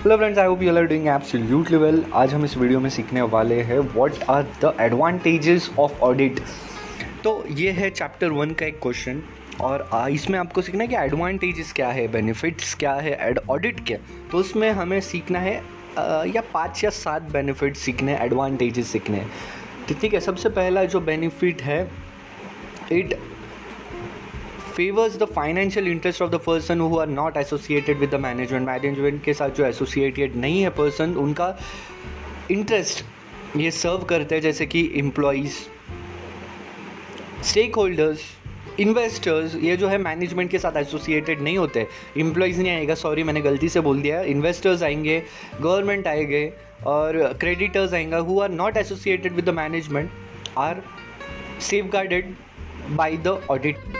Hello friends I hope you are doing absolutely well आज हम इस वीडियो में सीखने वाले हैं what are the advantages of audit तो ये है चैप्टर वन का एक क्वेश्चन और इसमें आपको सीखना है कि एडवांटेजेस क्या है बेनिफिट्स क्या है एड ऑडिट क्या तो उसमें हमें सीखना है या पाँच या सात बेनिफिट्स सीखने एडवांटेजेस सीखने हैं। तो ठीक है, सबसे पहला जो बेनिफिट है it favours the financial interest of the person who are not associated with the management management के साथ जो एसोसिएटेड नहीं है पर्सन उनका इंटरेस्ट ये सर्व करते हैं जैसे कि एम्प्लॉयज़ स्टेक होल्डर्स इन्वेस्टर्स ये जो है मैनेजमेंट के साथ एसोसिएटेड नहीं होते। एम्प्लॉयज़ नहीं आएगा सॉरी मैंने गलती से बोल दिया। इन्वेस्टर्स आएँगे गवर्नमेंट आएँगे और क्रेडिटर्स आएँगे who are not associated with the management are safeguarded by the audit